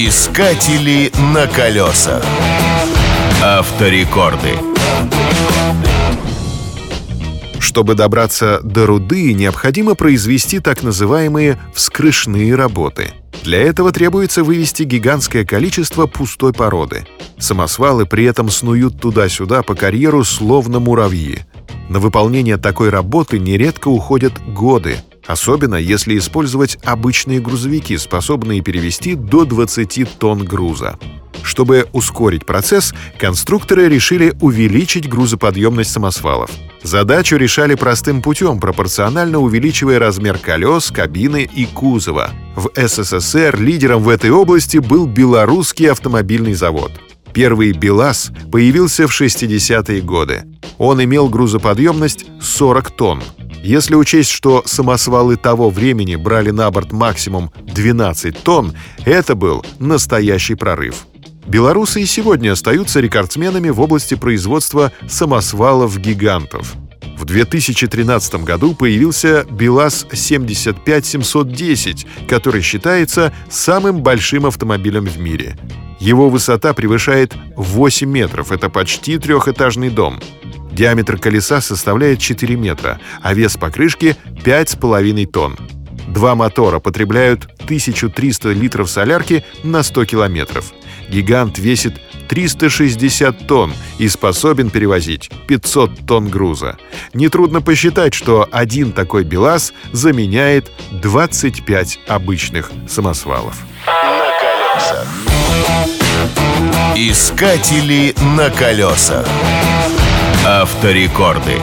Искатели на колесах. Авторекорды. Чтобы добраться до руды, необходимо произвести так называемые вскрышные работы. Для этого требуется вывести гигантское количество пустой породы. Самосвалы при этом снуют туда-сюда по карьеру словно муравьи. На выполнение такой работы нередко уходят годы, особенно если использовать обычные грузовики, способные перевести до 20 тонн груза. Чтобы ускорить процесс, конструкторы решили увеличить грузоподъемность самосвалов. Задачу решали простым путем, пропорционально увеличивая размер колес, кабины и кузова. В СССР лидером в этой области был Белорусский автомобильный завод. Первый БелАЗ появился в 60-е годы. Он имел грузоподъемность 40 тонн. Если учесть, что самосвалы того времени брали на борт максимум 12 тонн, это был настоящий прорыв. Белорусы и сегодня остаются рекордсменами в области производства самосвалов-гигантов. В 2013 году появился БелАЗ-75710, который считается самым большим автомобилем в мире. Его высота превышает 8 метров, это почти трехэтажный дом. Диаметр колеса составляет 4 метра, а вес покрышки — 5,5 тонн. Два мотора потребляют 1300 литров солярки на 100 километров. Гигант весит 360 тонн и способен перевозить 500 тонн груза. Нетрудно посчитать, что один такой БелАЗ заменяет 25 обычных самосвалов. Колесах. Искатели на колесах. Авторекорды.